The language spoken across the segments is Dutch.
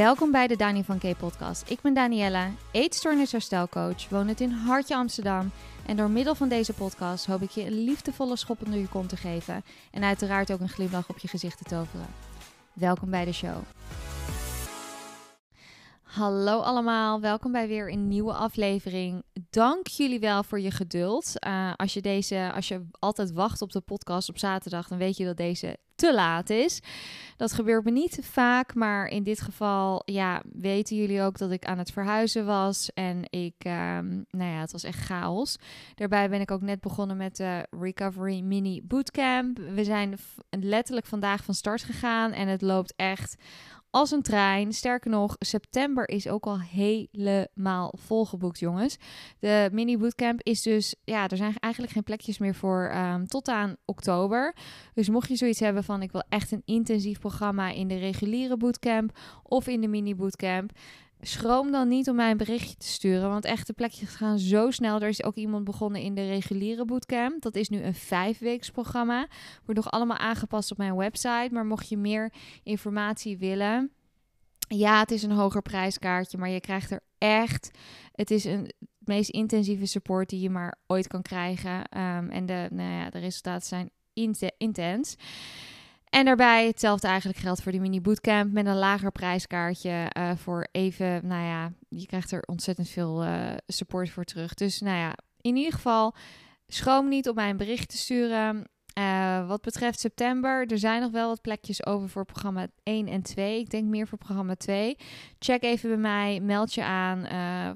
Welkom bij de Dani van K podcast. Ik ben Daniella, eetstoornisherstelcoach, woon het in Hartje Amsterdam. En door middel van deze podcast hoop ik je een liefdevolle schop onder je kont te geven. En uiteraard ook een glimlach op je gezicht te toveren. Welkom bij de show. Hallo allemaal, welkom bij weer een nieuwe aflevering. Dank jullie wel voor je geduld. Uh, als, je deze, als je altijd wacht op de podcast op zaterdag, dan weet je dat deze te laat is. Dat gebeurt me niet vaak, maar in dit geval, ja, weten jullie ook dat ik aan het verhuizen was. En ik, um, nou ja, het was echt chaos. Daarbij ben ik ook net begonnen met de Recovery Mini Bootcamp. We zijn letterlijk vandaag van start gegaan en het loopt echt als een trein. Sterker nog, september is ook al helemaal volgeboekt, jongens. De mini bootcamp is dus, ja, er zijn eigenlijk geen plekjes meer voor um, tot aan oktober. Dus mocht je zoiets hebben van, ik wil echt een intensief programma in de reguliere bootcamp of in de mini bootcamp. Schroom dan niet om mij een berichtje te sturen, want echte plekjes gaan zo snel. Er is ook iemand begonnen in de reguliere bootcamp. Dat is nu een vijfweeks programma. Wordt nog allemaal aangepast op mijn website. Maar mocht je meer informatie willen, ja, het is een hoger prijskaartje, maar je krijgt er echt. Het is een het meest intensieve support die je maar ooit kan krijgen. Um, en de, nou ja, de resultaten zijn intens. En daarbij hetzelfde eigenlijk geldt voor die mini bootcamp met een lager prijskaartje uh, voor even, nou ja, je krijgt er ontzettend veel uh, support voor terug. Dus nou ja, in ieder geval schroom niet om mij een bericht te sturen. Uh, wat betreft september, er zijn nog wel wat plekjes over voor programma 1 en 2. Ik denk meer voor programma 2. Check even bij mij, meld je aan.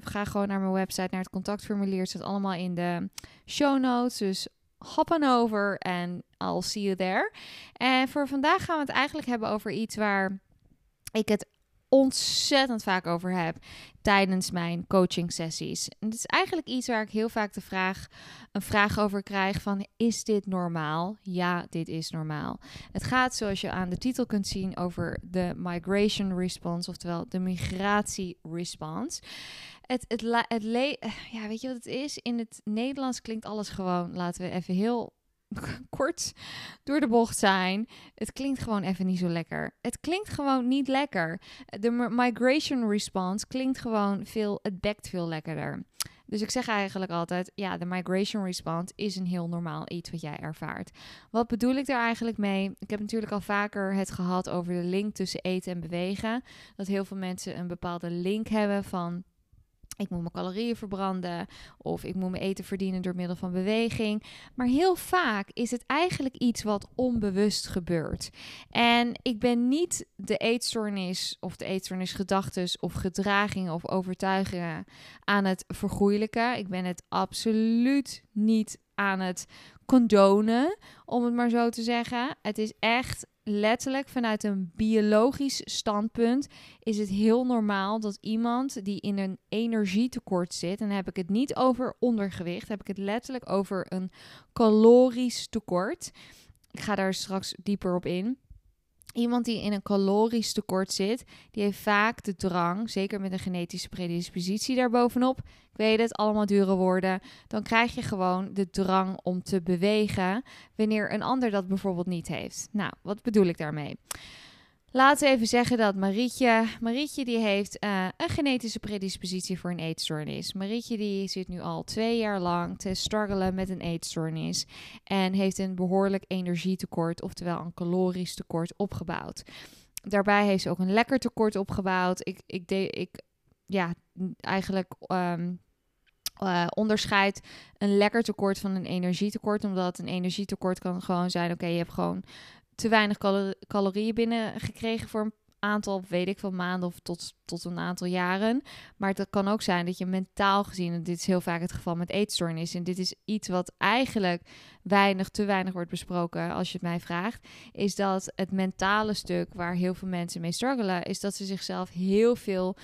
ga gewoon naar mijn website, naar het contactformulier. Het allemaal in de show notes. Dus hop on over en I'll see you there. En voor vandaag gaan we het eigenlijk hebben over iets waar ik het ontzettend vaak over heb tijdens mijn coaching sessies. Het is eigenlijk iets waar ik heel vaak de vraag, een vraag over krijg van is dit normaal? Ja, dit is normaal. Het gaat zoals je aan de titel kunt zien over de migration response, oftewel de migratie response. Het, het, het, le ja, weet je wat het is? In het Nederlands klinkt alles gewoon, laten we even heel kort door de bocht zijn. Het klinkt gewoon even niet zo lekker. Het klinkt gewoon niet lekker. De migration response klinkt gewoon veel, het bekt veel lekkerder. Dus ik zeg eigenlijk altijd, ja, de migration response is een heel normaal iets wat jij ervaart. Wat bedoel ik daar eigenlijk mee? Ik heb natuurlijk al vaker het gehad over de link tussen eten en bewegen. Dat heel veel mensen een bepaalde link hebben van ik moet mijn calorieën verbranden of ik moet mijn eten verdienen door middel van beweging. Maar heel vaak is het eigenlijk iets wat onbewust gebeurt. En ik ben niet de eetstoornis of de eetstoornis gedachtes of gedragingen of overtuigingen aan het vergoeilijken. Ik ben het absoluut niet aan het condonen, om het maar zo te zeggen. Het is echt letterlijk vanuit een biologisch standpunt is het heel normaal dat iemand die in een energietekort zit, en dan heb ik het niet over ondergewicht, heb ik het letterlijk over een calorisch tekort. Ik ga daar straks dieper op in. Iemand die in een calorisch tekort zit, die heeft vaak de drang, zeker met een genetische predispositie daarbovenop. Ik weet het, allemaal dure woorden. Dan krijg je gewoon de drang om te bewegen, wanneer een ander dat bijvoorbeeld niet heeft. Nou, wat bedoel ik daarmee? Laten we even zeggen dat Marietje, Marietje die heeft uh, een genetische predispositie voor een eetstoornis. Marietje die zit nu al twee jaar lang te struggelen met een eetstoornis en heeft een behoorlijk energietekort, oftewel een calorisch tekort opgebouwd. Daarbij heeft ze ook een lekker tekort opgebouwd. Ik, ik, ik ja, eigenlijk um, uh, onderscheid een lekker tekort van een energietekort. Omdat een energietekort kan gewoon zijn: oké, je hebt gewoon te weinig calorieën binnengekregen voor een aantal, weet ik veel, maanden of tot, tot een aantal jaren. Maar het kan ook zijn dat je mentaal gezien, en dit is heel vaak het geval met eetstoornis, en dit is iets wat eigenlijk weinig, te weinig wordt besproken als je het mij vraagt, is dat het mentale stuk waar heel veel mensen mee struggelen, is dat ze zichzelf heel veel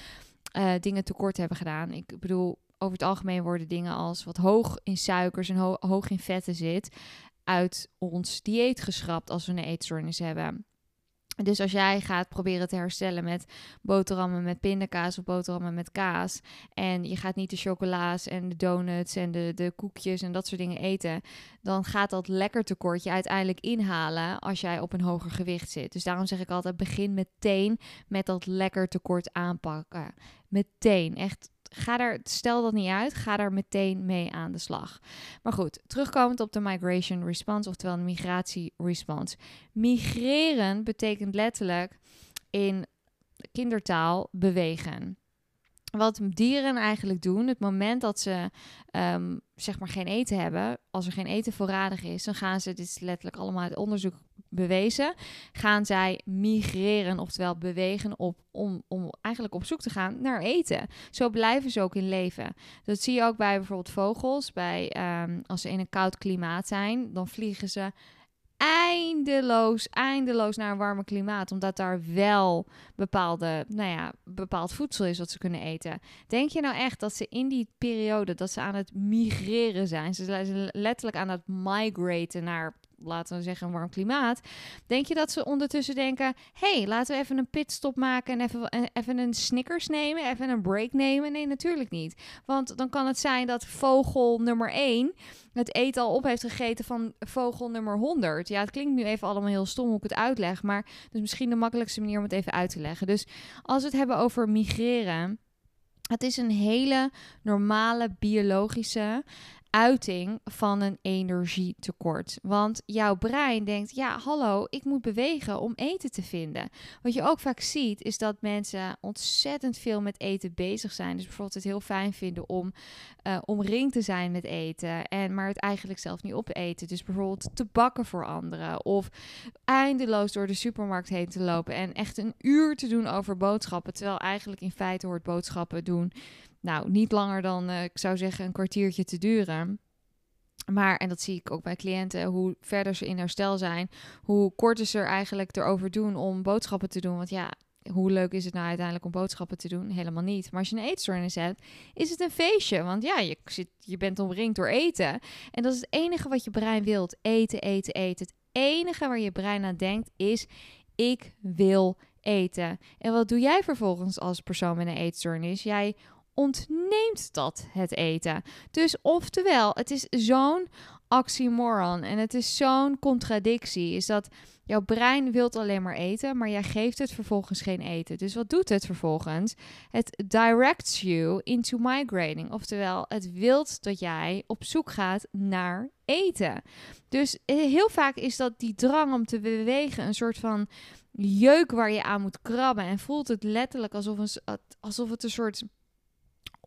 uh, dingen tekort hebben gedaan. Ik bedoel, over het algemeen worden dingen als wat hoog in suikers en hoog in vetten zit, uit ons dieet geschrapt als we een eetstoornis hebben. Dus als jij gaat proberen te herstellen met boterhammen met pindakaas of boterhammen met kaas. En je gaat niet de chocola's en de donuts en de, de koekjes en dat soort dingen eten. Dan gaat dat lekker tekortje uiteindelijk inhalen als jij op een hoger gewicht zit. Dus daarom zeg ik altijd: begin meteen met dat lekker tekort aanpakken. Meteen. Echt ga daar, stel dat niet uit, ga daar meteen mee aan de slag. Maar goed, terugkomend op de migration response, oftewel de migratie response. Migreren betekent letterlijk in kindertaal bewegen. Wat dieren eigenlijk doen, het moment dat ze um, zeg maar geen eten hebben, als er geen eten voorradig is, dan gaan ze, dit is letterlijk allemaal uit onderzoek bewezen, gaan zij migreren, oftewel bewegen op, om, om eigenlijk op zoek te gaan naar eten. Zo blijven ze ook in leven. Dat zie je ook bij bijvoorbeeld vogels. Bij, um, als ze in een koud klimaat zijn, dan vliegen ze eindeloos, eindeloos naar een warme klimaat. Omdat daar wel bepaalde, nou ja, bepaald voedsel is wat ze kunnen eten. Denk je nou echt dat ze in die periode dat ze aan het migreren zijn, ze zijn letterlijk aan het migraten naar laten we zeggen, een warm klimaat. Denk je dat ze ondertussen denken: hey, laten we even een pitstop maken en even, even een Snickers nemen, even een break nemen? Nee, natuurlijk niet. Want dan kan het zijn dat vogel nummer 1 het eten al op heeft gegeten van vogel nummer 100. Ja, het klinkt nu even allemaal heel stom hoe ik het uitleg, maar dus misschien de makkelijkste manier om het even uit te leggen. Dus als we het hebben over migreren. Het is een hele normale biologische uiting van een energietekort. Want jouw brein denkt: ja, hallo, ik moet bewegen om eten te vinden. Wat je ook vaak ziet, is dat mensen ontzettend veel met eten bezig zijn. Dus bijvoorbeeld het heel fijn vinden om uh, omringd te zijn met eten, en maar het eigenlijk zelf niet opeten. Dus bijvoorbeeld te bakken voor anderen, of eindeloos door de supermarkt heen te lopen en echt een uur te doen over boodschappen, terwijl eigenlijk in feite hoort boodschappen doen nou, niet langer dan, uh, ik zou zeggen, een kwartiertje te duren. Maar, en dat zie ik ook bij cliënten, hoe verder ze in herstel zijn, hoe korter ze er eigenlijk erover doen om boodschappen te doen. Want ja, hoe leuk is het nou uiteindelijk om boodschappen te doen? Helemaal niet. Maar als je een eetstoornis hebt, is het een feestje. Want ja, je, zit, je bent omringd door eten. En dat is het enige wat je brein wilt. Eten, eten, eten. Het enige waar je brein aan denkt is, ik wil eten. En wat doe jij vervolgens als persoon met een eetstoornis? Jij ontneemt dat het eten. Dus oftewel, het is zo'n oxymoron en het is zo'n contradictie. Is dat jouw brein wilt alleen maar eten, maar jij geeft het vervolgens geen eten. Dus wat doet het vervolgens? Het directs you into migrating. Oftewel, het wilt dat jij op zoek gaat naar eten. Dus eh, heel vaak is dat die drang om te bewegen een soort van jeuk waar je aan moet krabben. En voelt het letterlijk alsof, een, alsof het een soort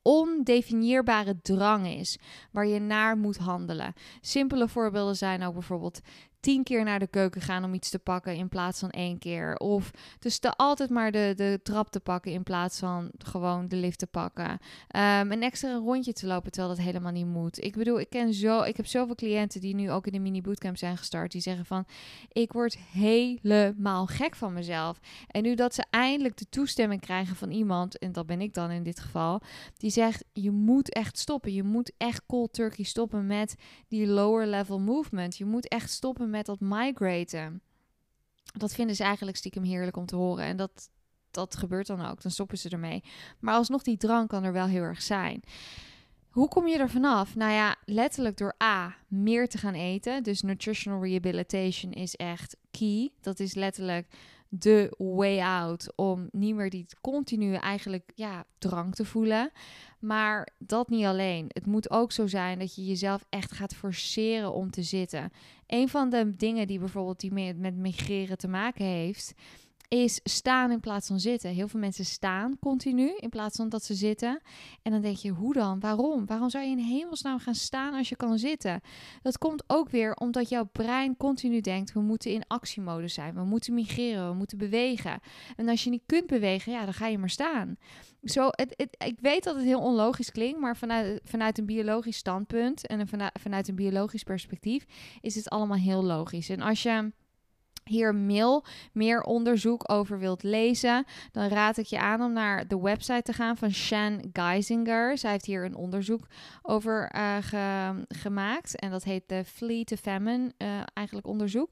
ondefinieerbare drang is waar je naar moet handelen. Simpele voorbeelden zijn ook bijvoorbeeld tien keer naar de keuken gaan om iets te pakken in plaats van één keer. Of dus de, altijd maar de, de trap te pakken in plaats van gewoon de lift te pakken. Um, een extra rondje te lopen terwijl dat helemaal niet moet. Ik bedoel, ik ken zo, ik heb zoveel cliënten die nu ook in de mini bootcamp zijn gestart. Die zeggen van, ik word helemaal gek van mezelf. En nu dat ze eindelijk de toestemming krijgen van iemand, en dat ben ik dan in dit geval, die zegt, je moet echt stoppen. Je moet echt cold turkey stoppen met die lower level movement. Je moet echt stoppen met dat migraten. Dat vinden ze eigenlijk stiekem heerlijk om te horen. En dat, dat gebeurt dan ook. Dan stoppen ze ermee. Maar alsnog, die drang kan er wel heel erg zijn. Hoe kom je er vanaf? Nou ja, letterlijk door A, meer te gaan eten. Dus nutritional rehabilitation is echt key. Dat is letterlijk de way out om niet meer die continue eigenlijk ja, drang te voelen. Maar dat niet alleen. Het moet ook zo zijn dat je jezelf echt gaat forceren om te zitten. Een van de dingen die bijvoorbeeld die met migreren te maken heeft, is staan in plaats van zitten. Heel veel mensen staan continu in plaats van dat ze zitten. En dan denk je, hoe dan? Waarom? Waarom zou je in hemelsnaam gaan staan als je kan zitten? Dat komt ook weer omdat jouw brein continu denkt, we moeten in actiemodus zijn. We moeten migreren, we moeten bewegen. En als je niet kunt bewegen, ja, dan ga je maar staan. Zo, het, ik weet dat het heel onlogisch klinkt, maar vanuit, vanuit een biologisch standpunt en vanuit, vanuit een biologisch perspectief is het allemaal heel logisch. En als je hier mail meer onderzoek over wilt lezen, dan raad ik je aan om naar de website te gaan van Shan Geisinger. Zij heeft hier een onderzoek over uh, gemaakt en dat heet de Flee to Famine, uh, eigenlijk onderzoek.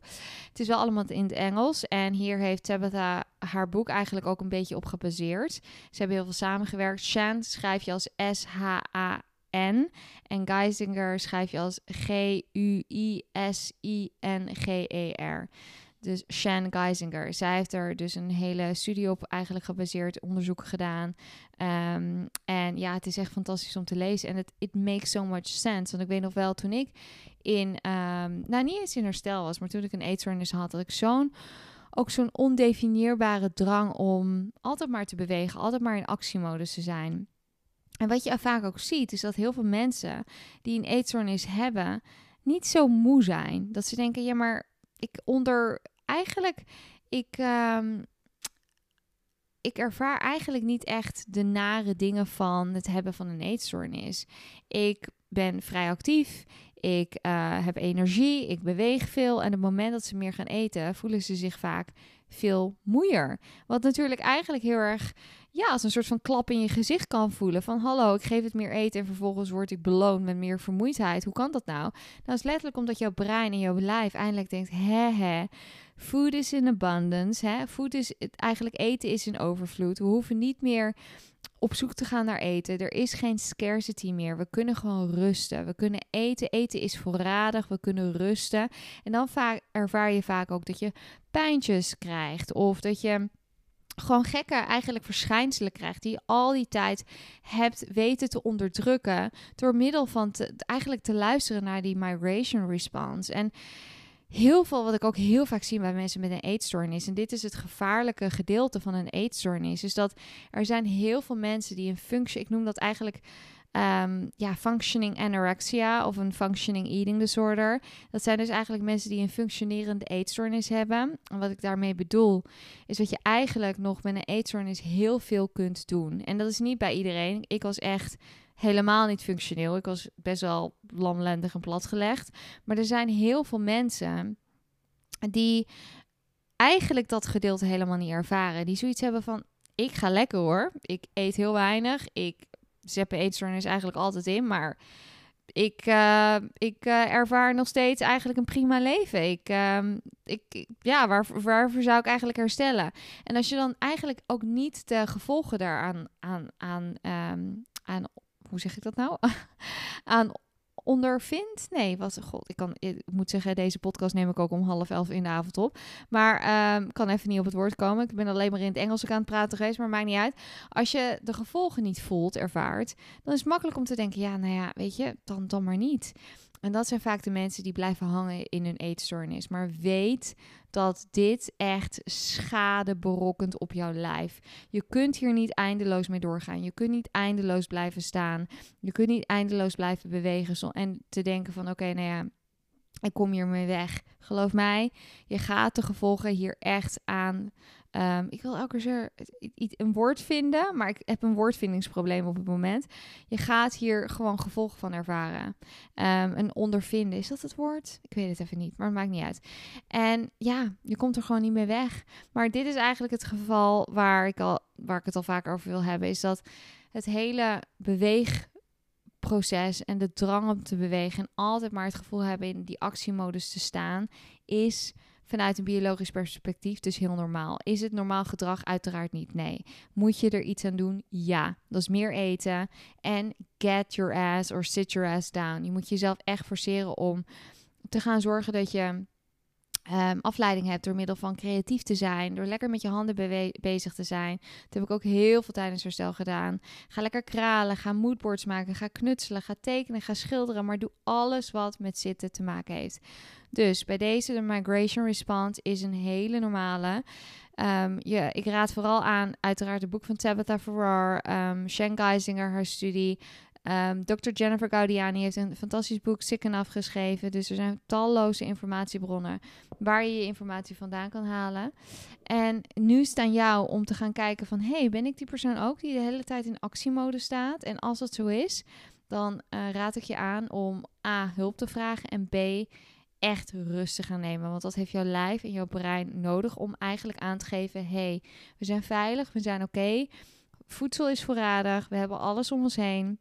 Het is wel allemaal in het Engels en hier heeft Tabitha haar boek eigenlijk ook een beetje op gebaseerd. Ze hebben heel veel samengewerkt. Shan schrijf je als S-H-A N. En Geisinger schrijf je als G-U-I-S-I-N-G-E-R. Dus Shan Geisinger. Zij heeft er dus een hele studie op eigenlijk gebaseerd onderzoek gedaan. Um, en ja, het is echt fantastisch om te lezen. En het it makes so much sense. Want ik weet nog wel, toen ik in, um, nou niet eens in herstel was, maar toen ik een eetstoornis had, had ik zo'n ook zo'n ondefinieerbare drang om altijd maar te bewegen, altijd maar in actiemodus te zijn. En wat je vaak ook ziet, is dat heel veel mensen die een eetstoornis hebben, niet zo moe zijn. Dat ze denken, ja, maar ik onder eigenlijk, ik, um, ik ervaar eigenlijk niet echt de nare dingen van het hebben van een eetstoornis. Ik ben vrij actief. Ik uh, heb energie, ik beweeg veel. En op het moment dat ze meer gaan eten, voelen ze zich vaak veel moeier. Wat natuurlijk eigenlijk heel erg ja, als een soort van klap in je gezicht kan voelen. Van hallo, ik geef het meer eten en vervolgens word ik beloond met meer vermoeidheid. Hoe kan dat nou? Dat is letterlijk omdat jouw brein en jouw lijf eindelijk denkt, hè hè, food is in abundance. Hè? Food is, eigenlijk eten is in overvloed. We hoeven niet meer op zoek te gaan naar eten. Er is geen scarcity meer. We kunnen gewoon rusten. We kunnen eten. Eten is voorradig. We kunnen rusten. En dan ervaar je vaak ook dat je pijntjes krijgt. Of dat je gewoon gekke eigenlijk verschijnselen krijgt die je al die tijd hebt weten te onderdrukken door middel van eigenlijk te luisteren naar die migration response. En heel veel wat ik ook heel vaak zie bij mensen met een eetstoornis en dit is het gevaarlijke gedeelte van een eetstoornis is dat er zijn heel veel mensen die een functie ik noem dat eigenlijk um, ja, functioning anorexia of een functioning eating disorder. Dat zijn dus eigenlijk mensen die een functionerende eetstoornis hebben. En wat ik daarmee bedoel, is dat je eigenlijk nog met een eetstoornis heel veel kunt doen. En dat is niet bij iedereen. Ik was echt helemaal niet functioneel. Ik was best wel lamlendig en platgelegd. Maar er zijn heel veel mensen die eigenlijk dat gedeelte helemaal niet ervaren. Die zoiets hebben van, ik ga lekker hoor. Ik eet heel weinig. Ik zeppen eetstoornis eigenlijk altijd in. Maar ik, uh, ik uh, ervaar nog steeds eigenlijk een prima leven. Ik, uh, ik, ja, waar, waarvoor zou ik eigenlijk herstellen? En als je dan eigenlijk ook niet de gevolgen daaraan aan, aan, um, aan hoe zeg ik dat nou? aan ondervindt. Nee, wat god, ik kan, ik moet zeggen, deze podcast neem ik ook om half elf in de avond op. Maar um, kan even niet op het woord komen. Ik ben alleen maar in het Engels aan het praten geweest, maar maakt niet uit. Als je de gevolgen niet voelt, ervaart, dan is het makkelijk om te denken, ja, nou ja, weet je, dan, dan maar niet. En dat zijn vaak de mensen die blijven hangen in hun eetstoornis. Maar weet dat dit echt schade berokkent op jouw lijf. Je kunt hier niet eindeloos mee doorgaan. Je kunt niet eindeloos blijven staan. Je kunt niet eindeloos blijven bewegen. En te denken van oké, nou ja, ik kom hiermee weg. Geloof mij, je gaat de gevolgen hier echt aan Um, ik wil elke keer een woord vinden, maar ik heb een woordvindingsprobleem op het moment. Je gaat hier gewoon gevolgen van ervaren. Um, een ondervinden, is dat het woord? Ik weet het even niet, maar het maakt niet uit. En ja, je komt er gewoon niet meer weg. Maar dit is eigenlijk het geval waar ik, al, waar ik het al vaker over wil hebben, is dat het hele beweegproces en de drang om te bewegen en altijd maar het gevoel hebben in die actiemodus te staan, is vanuit een biologisch perspectief dus heel normaal. Is het normaal gedrag? Uiteraard niet. Nee. Moet je er iets aan doen? Ja. Dat is meer eten. En get your ass or sit your ass down. Je moet jezelf echt forceren om te gaan zorgen dat je um, afleiding hebt door middel van creatief te zijn, door lekker met je handen bezig te zijn. Dat heb ik ook heel veel tijdens herstel gedaan. Ga lekker kralen, ga moodboards maken, ga knutselen, ga tekenen, ga schilderen, maar doe alles wat met zitten te maken heeft. Dus bij deze, de migration response, is een hele normale. Um, je, ik raad vooral aan, uiteraard, het boek van Tabitha Farrar, um, Shen Geisinger, haar studie. Ehm, Dr. Jennifer Gaudiani heeft een fantastisch boek Sick Enough geschreven. Dus er zijn talloze informatiebronnen waar je je informatie vandaan kan halen. En nu is het aan jou om te gaan kijken van... hey, ben ik die persoon ook die de hele tijd in actiemode staat? En als dat zo is, dan uh, raad ik je aan om A, hulp te vragen en B echt rust te gaan nemen. Want dat heeft jouw lijf en jouw brein nodig om eigenlijk aan te geven: hey, we zijn veilig, we zijn oké. Voedsel is voorradig, we hebben alles om ons heen.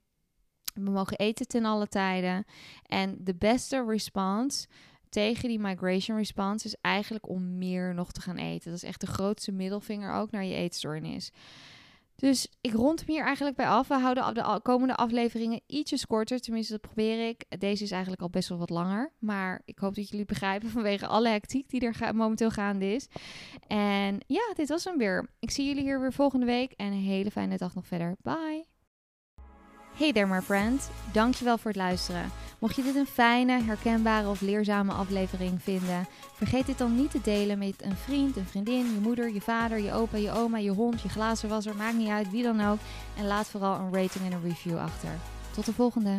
We mogen eten ten alle tijden. En de beste response tegen die migration response is eigenlijk om meer nog te gaan eten. Dat is echt de grootste middelvinger ook naar je eetstoornis. Dus ik rond hem hier eigenlijk bij af. We houden de komende afleveringen ietsjes korter. Tenminste, dat probeer ik. Deze is eigenlijk al best wel wat langer. Maar ik hoop dat jullie begrijpen vanwege alle hectiek die er momenteel gaande is. En ja, dit was hem weer. Ik zie jullie hier weer volgende week. En een hele fijne dag nog verder. Bye! Hey there my friend, dankjewel voor het luisteren. Mocht je dit een fijne, herkenbare of leerzame aflevering vinden, vergeet dit dan niet te delen met een vriend, een vriendin, je moeder, je vader, je opa, je oma, je hond, je glazenwasser, maakt niet uit, wie dan ook. En laat vooral een rating en een review achter. Tot de volgende!